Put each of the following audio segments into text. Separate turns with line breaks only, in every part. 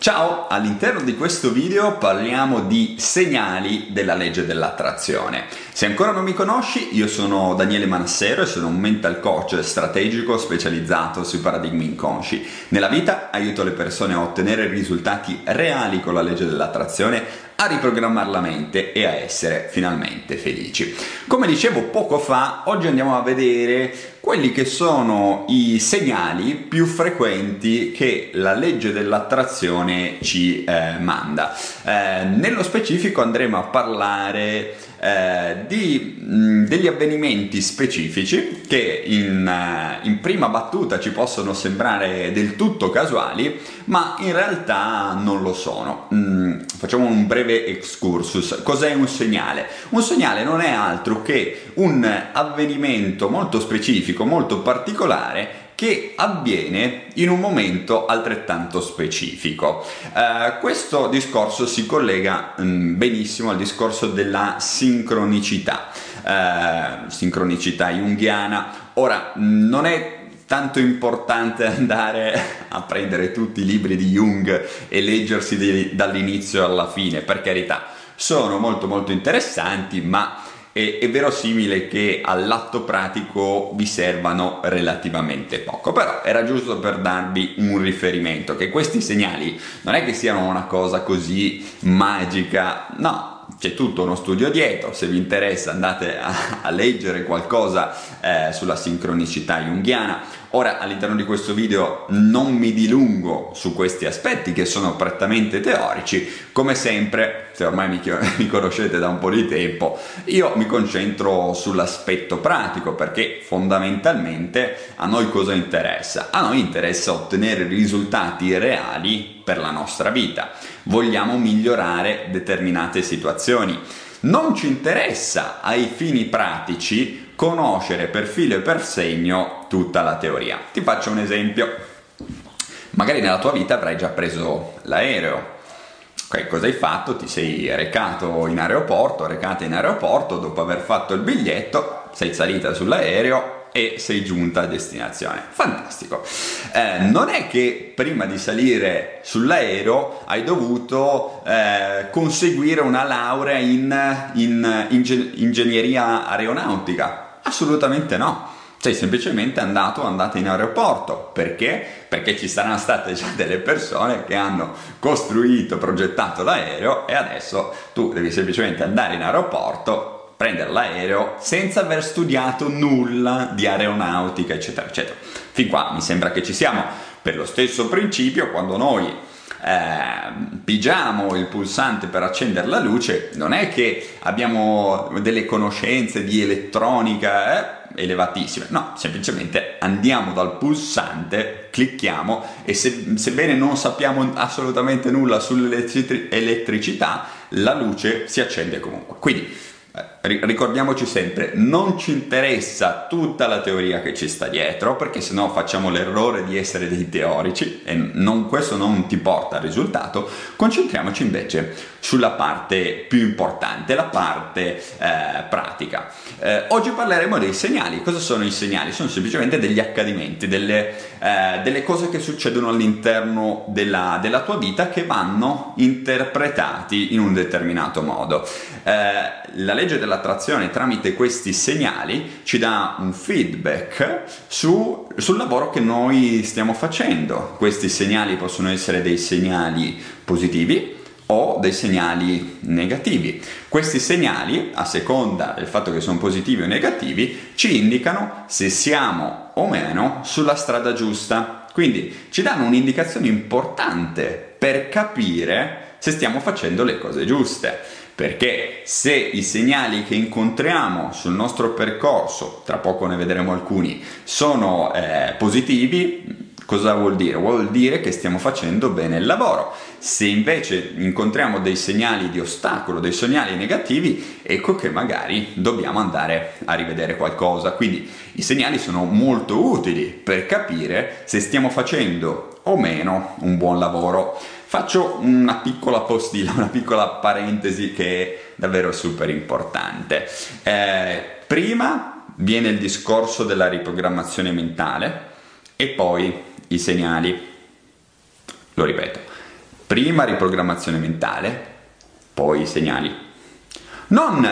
Ciao, all'interno di questo video parliamo di segnali della legge dell'attrazione. Se ancora non mi conosci, io sono Daniele Manassero e sono un mental coach strategico specializzato sui paradigmi inconsci. Nella vita aiuto le persone a ottenere risultati reali con la legge dell'attrazione a riprogrammare la mente e a essere finalmente felici. Come dicevo poco fa, oggi andiamo a vedere quelli che sono i segnali più frequenti che la legge dell'attrazione ci eh, manda. Eh, nello specifico andremo a parlare eh, di, mh, degli avvenimenti specifici che in, uh, in, prima battuta ci possono sembrare del tutto casuali, ma in realtà non lo sono. Mm, facciamo un breve excursus. Cos'è un segnale? Un segnale non è altro che un avvenimento molto specifico, molto particolare che avviene in un momento altrettanto specifico. Uh, questo discorso si collega um, benissimo al discorso della sincronicità, uh, sincronicità junghiana. Ora, non è tanto importante andare a prendere tutti i libri di Jung e leggersi di, dall'inizio alla fine, per carità, sono molto molto interessanti, ma è, è verosimile che all'atto pratico vi servano relativamente poco, però era giusto per darvi un riferimento, che questi segnali non è che siano una cosa così magica, no, c'è tutto uno studio dietro, se vi interessa andate a, a leggere qualcosa eh, sulla sincronicità junghiana. Ora all'interno di questo video non mi dilungo su questi aspetti che sono prettamente teorici, come sempre, se ormai mi, mi conoscete da un po' di tempo, io mi concentro sull'aspetto pratico perché fondamentalmente a noi cosa interessa? A noi interessa ottenere risultati reali per la nostra vita, vogliamo migliorare determinate situazioni. Non ci interessa ai fini pratici conoscere per filo e per segno tutta la teoria. Ti faccio un esempio. Magari nella tua vita avrai già preso l'aereo. Okay, cosa hai fatto? Ti sei recato in aeroporto, recata in aeroporto, dopo aver fatto il biglietto, sei salita sull'aereo, e sei giunta a destinazione. Fantastico. Eh, non è che prima di salire sull'aereo hai dovuto eh, conseguire una laurea in, in, in ingegneria aeronautica. Assolutamente no. Sei semplicemente andato andata in aeroporto. Perché? Perché ci saranno state già delle persone che hanno costruito, progettato l'aereo e adesso tu devi semplicemente andare in aeroporto prendere l'aereo senza aver studiato nulla di aeronautica, eccetera, eccetera. Fin qua mi sembra che ci siamo. Per lo stesso principio, quando noi eh, pigiamo il pulsante per accendere la luce, non è che abbiamo delle conoscenze di elettronica eh, elevatissime, no, semplicemente andiamo dal pulsante, clicchiamo e se, sebbene non sappiamo assolutamente nulla sull'elettricità, la luce si accende comunque. Quindi ricordiamoci sempre, non ci interessa tutta la teoria che ci sta dietro, perché sennò facciamo l'errore di essere dei teorici e non, questo non ti porta al risultato. Concentriamoci invece sulla parte più importante, la parte eh, pratica. Eh, oggi parleremo dei segnali. Cosa sono i segnali? Sono semplicemente degli accadimenti, delle, eh, delle cose che succedono all'interno della, della, tua vita che vanno interpretati in un determinato modo. Eh, la legge dell'attrazione tramite questi segnali ci dà un feedback su, sul lavoro che noi stiamo facendo. Questi segnali possono essere dei segnali positivi o dei segnali negativi. Questi segnali, a seconda del fatto che sono positivi o negativi, ci indicano se siamo o meno sulla strada giusta. Quindi ci danno un'indicazione importante per capire se stiamo facendo le cose giuste. Perché se i segnali che incontriamo sul nostro percorso, tra poco ne vedremo alcuni, sono eh, positivi, Cosa vuol dire? Vuol dire che stiamo facendo bene il lavoro. Se invece incontriamo dei segnali di ostacolo, dei segnali negativi, ecco che magari dobbiamo andare a rivedere qualcosa. Quindi i segnali sono molto utili per capire se stiamo facendo o meno un buon lavoro. Faccio una piccola postilla, una piccola parentesi che è davvero super importante. Eh, prima viene il discorso della riprogrammazione mentale e poi i segnali. Lo ripeto. prima riprogrammazione mentale, poi segnali. Non,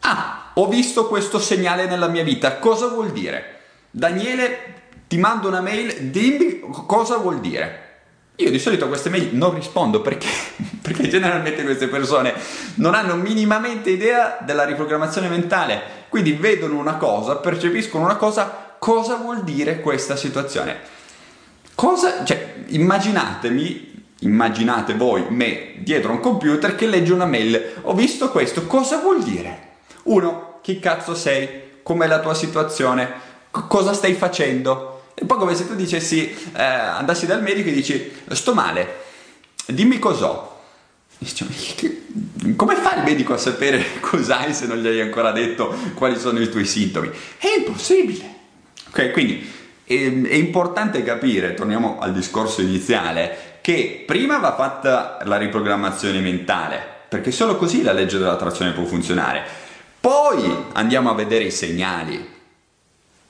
ah, ho visto questo segnale nella mia vita, cosa vuol dire? Daniele, ti mando una mail, dimmi cosa vuol dire. Io di solito a queste mail non rispondo perché, perché generalmente queste persone non hanno minimamente idea della riprogrammazione mentale, quindi vedono una cosa, percepiscono una cosa, cosa vuol dire questa situazione? Cosa, cioè, immaginatemi, immaginate voi me dietro un computer che legge una mail, ho visto questo, cosa vuol dire? Uno, chi cazzo sei? Com'è la tua situazione? C- cosa stai facendo? È un po' come se tu dicessi, eh, andassi dal medico e dici, sto male, dimmi cos'ho. Come fa il medico a sapere cos'hai se non gli hai ancora detto quali sono i tuoi sintomi? È impossibile. Ok, quindi è, è importante capire, torniamo al discorso iniziale, che prima va fatta la riprogrammazione mentale, perché solo così la legge dell'attrazione può funzionare. Poi andiamo a vedere i segnali,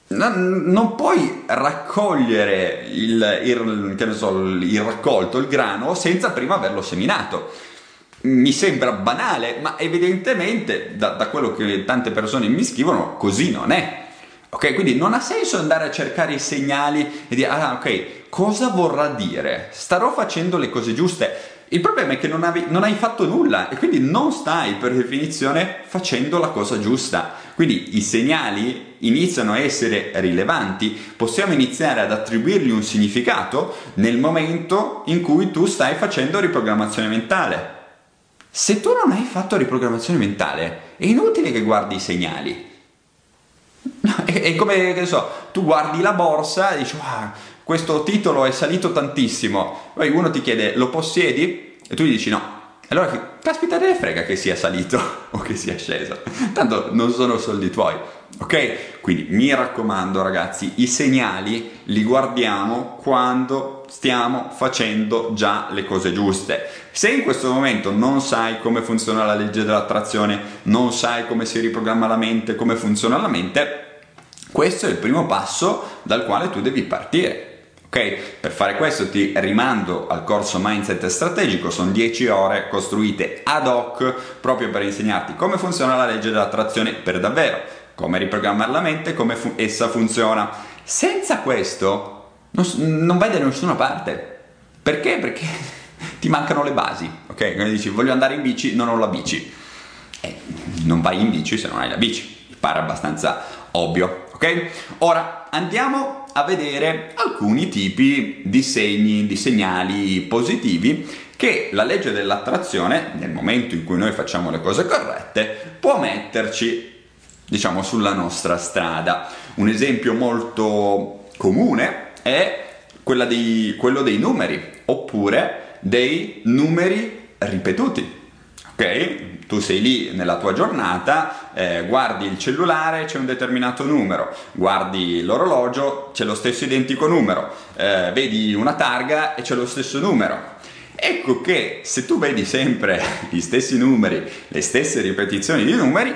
non, non puoi raccogliere il, il, so, il raccolto, il grano, senza prima averlo seminato mi sembra banale, ma evidentemente da, da, quello che tante persone mi scrivono, così non è. Ok, quindi non ha senso andare a cercare i segnali e dire, ah, ok, cosa vorrà dire? Starò facendo le cose giuste. Il problema è che non, avevi, non hai fatto nulla e quindi non stai per definizione facendo la cosa giusta. Quindi i segnali iniziano a essere rilevanti, possiamo iniziare ad attribuirgli un significato nel momento in cui tu stai facendo riprogrammazione mentale. Se tu non hai fatto riprogrammazione mentale, è inutile che guardi i segnali. È come, che so, tu guardi la borsa e dici, wow, questo titolo è salito tantissimo. Poi uno ti chiede, lo possiedi? E tu gli dici no. Allora, caspita, te ne frega che sia salito o che sia sceso. Tanto non sono soldi tuoi. Ok? Quindi mi raccomando ragazzi, i segnali li guardiamo quando stiamo facendo già le cose giuste. Se in questo momento non sai come funziona la legge dell'attrazione, non sai come si riprogramma la mente, come funziona la mente, questo è il primo passo dal quale tu devi partire. Ok? Per fare questo ti rimando al corso Mindset Strategico, sono 10 ore costruite ad hoc proprio per insegnarti come funziona la legge dell'attrazione per davvero, come riprogrammare la mente, come fu- essa funziona. Senza questo non, non vai da nessuna parte. Perché? Perché ti mancano le basi, ok? Quindi dici voglio andare in bici, non ho la bici. Eh, non vai in bici se non hai la bici, mi pare abbastanza ovvio, ok? Ora andiamo a vedere alcuni tipi di segni, di segnali positivi che la legge dell'attrazione, nel momento in cui noi facciamo le cose corrette, può metterci, diciamo, sulla nostra strada. Un esempio molto comune è dei, quello dei numeri, oppure dei numeri ripetuti. Ok? tu sei lì nella tua giornata, eh, guardi il cellulare, c'è un determinato numero, guardi l'orologio, c'è lo stesso identico numero, eh, vedi una targa e c'è lo stesso numero. Ecco che se tu vedi sempre gli stessi numeri, le stesse ripetizioni di numeri,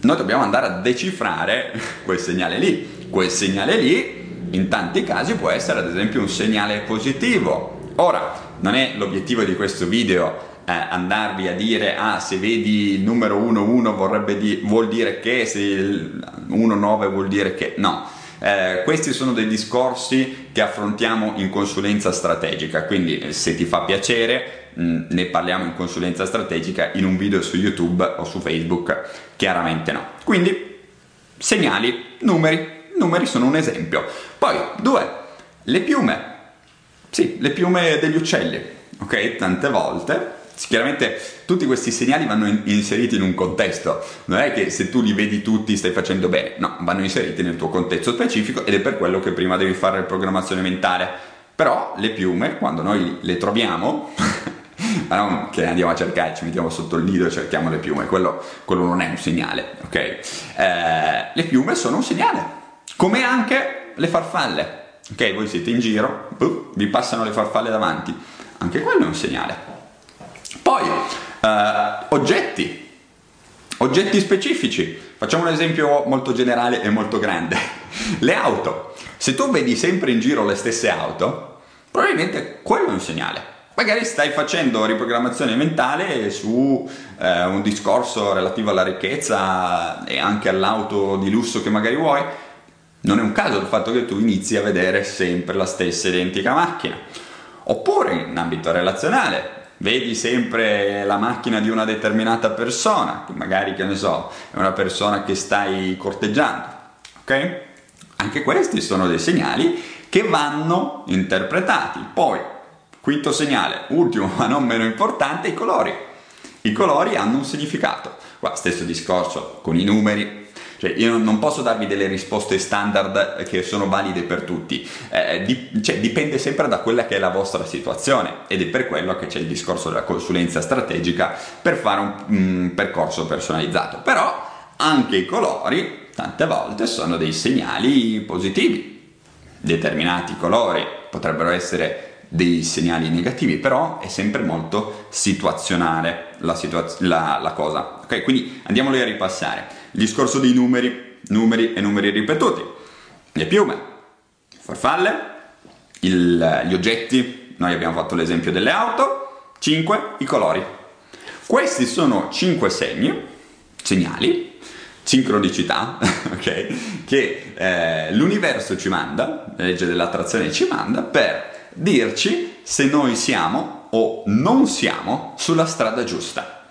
noi dobbiamo andare a decifrare quel segnale lì. Quel segnale lì in tanti casi può essere ad esempio un segnale positivo. Ora, non è l'obiettivo di questo video eh, andarvi a dire ah se vedi il numero 1-1 di- vuol dire che, se il 1-9 vuol dire che, no. Eh, questi sono dei discorsi che affrontiamo in consulenza strategica, quindi eh, se ti fa piacere mh, mm, ne parliamo in consulenza strategica in un video su YouTube o su Facebook, chiaramente no. Quindi segnali, numeri, numeri sono un esempio. Poi due, le piume, sì, le piume degli uccelli, ok? Tante volte Chiaramente tutti questi segnali vanno in- inseriti in un contesto, non è che se tu li vedi tutti stai facendo bene, no, vanno inseriti nel tuo contesto specifico ed è per quello che prima devi fare la programmazione mentale. Però le piume, quando noi le troviamo, ma non che andiamo a cercare, ci mettiamo sotto il nido e cerchiamo le piume, quello, quello non è un segnale, ok? Eh, le piume sono un segnale, come anche le farfalle. Ok, voi siete in giro, vi passano le farfalle davanti, anche quello è un segnale. Poi, eh, oggetti, oggetti specifici. Facciamo un esempio molto generale e molto grande. Le auto. Se tu vedi sempre in giro le stesse auto, probabilmente quello è un segnale. magari stai facendo riprogrammazione mentale su eh, un discorso relativo alla ricchezza e anche all'auto di lusso che magari vuoi, non è un caso il fatto che tu inizi a vedere sempre la stessa identica macchina. Oppure in ambito relazionale, vedi sempre la macchina di una determinata persona, che magari, che ne so, è una persona che stai corteggiando, ok? Anche questi sono dei segnali che vanno interpretati. Poi, quinto segnale, ultimo ma non meno importante, i colori. I colori hanno un significato. Qua stesso discorso con i numeri, cioè, io non posso darvi delle risposte standard che sono valide per tutti, eh, di, cioè, dipende sempre da quella che è la vostra situazione ed è per quello che c'è il discorso della consulenza strategica per fare un, un percorso personalizzato. Però anche i colori tante volte sono dei segnali positivi. Determinati colori potrebbero essere dei segnali negativi, però è sempre molto situazionale la, situaz- la, la cosa. Ok, quindi andiamoli a ripassare il discorso dei numeri, numeri e numeri ripetuti, le piume, le farfalle, il, gli oggetti, noi abbiamo fatto l'esempio delle auto, 5 i colori. Questi sono 5 segni, segnali, sincronicità, ok? Che eh, l'universo ci manda, la legge dell'attrazione ci manda per dirci se noi siamo o non siamo sulla strada giusta.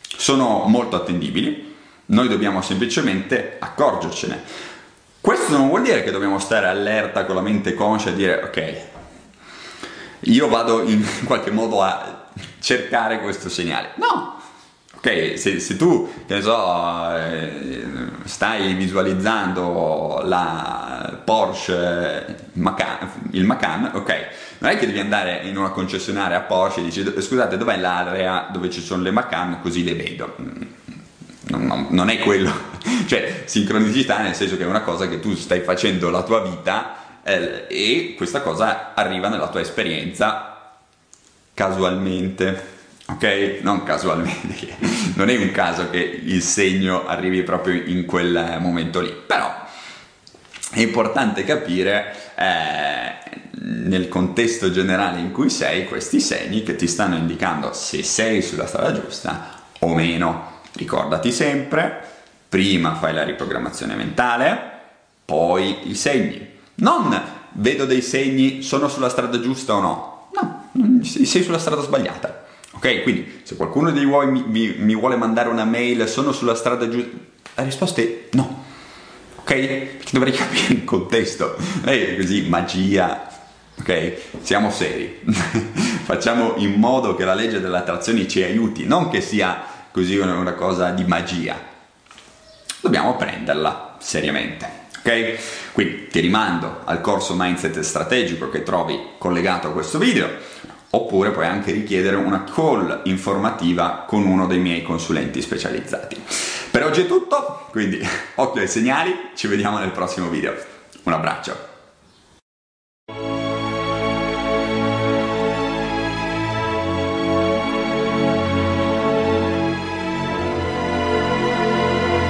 Sono molto attendibili, noi dobbiamo semplicemente accorgercene. Questo non vuol dire che dobbiamo stare allerta con la mente conscia e dire ok, io vado in qualche modo a cercare questo segnale. No, ok, se, se tu, che so, eh, stai visualizzando la Porsche Macan, il Macan, ok, non è che devi andare in una concessionaria a Porsche e dici scusate dov'è l'area dove ci sono le Macan? Così le vedo. Non, non è quello, cioè sincronicità nel senso che è una cosa che tu stai facendo la tua vita eh, e questa cosa arriva nella tua esperienza casualmente, ok? Non casualmente, non è un caso che il segno arrivi proprio in quel momento lì, però è importante capire eh, nel contesto generale in cui sei questi segni che ti stanno indicando se sei sulla strada giusta o meno. Ricordati sempre, prima fai la riprogrammazione mentale, poi i segni. Non vedo dei segni, sono sulla strada giusta o no. No, sei sulla strada sbagliata. Ok, quindi se qualcuno di voi mi, mi, mi vuole mandare una mail, sono sulla strada giusta, la risposta è no. Ok? Perché dovrei capire il contesto. è così, magia. Ok? Siamo seri. Facciamo in modo che la legge delle attrazioni ci aiuti, non che sia così una cosa di magia. Dobbiamo prenderla seriamente. Ok? Quindi ti rimando al corso Mindset strategico che trovi collegato a questo video, oppure puoi anche richiedere una call informativa con uno dei miei consulenti specializzati. Per oggi è tutto, quindi occhio ai segnali, ci vediamo nel prossimo video. Un abbraccio.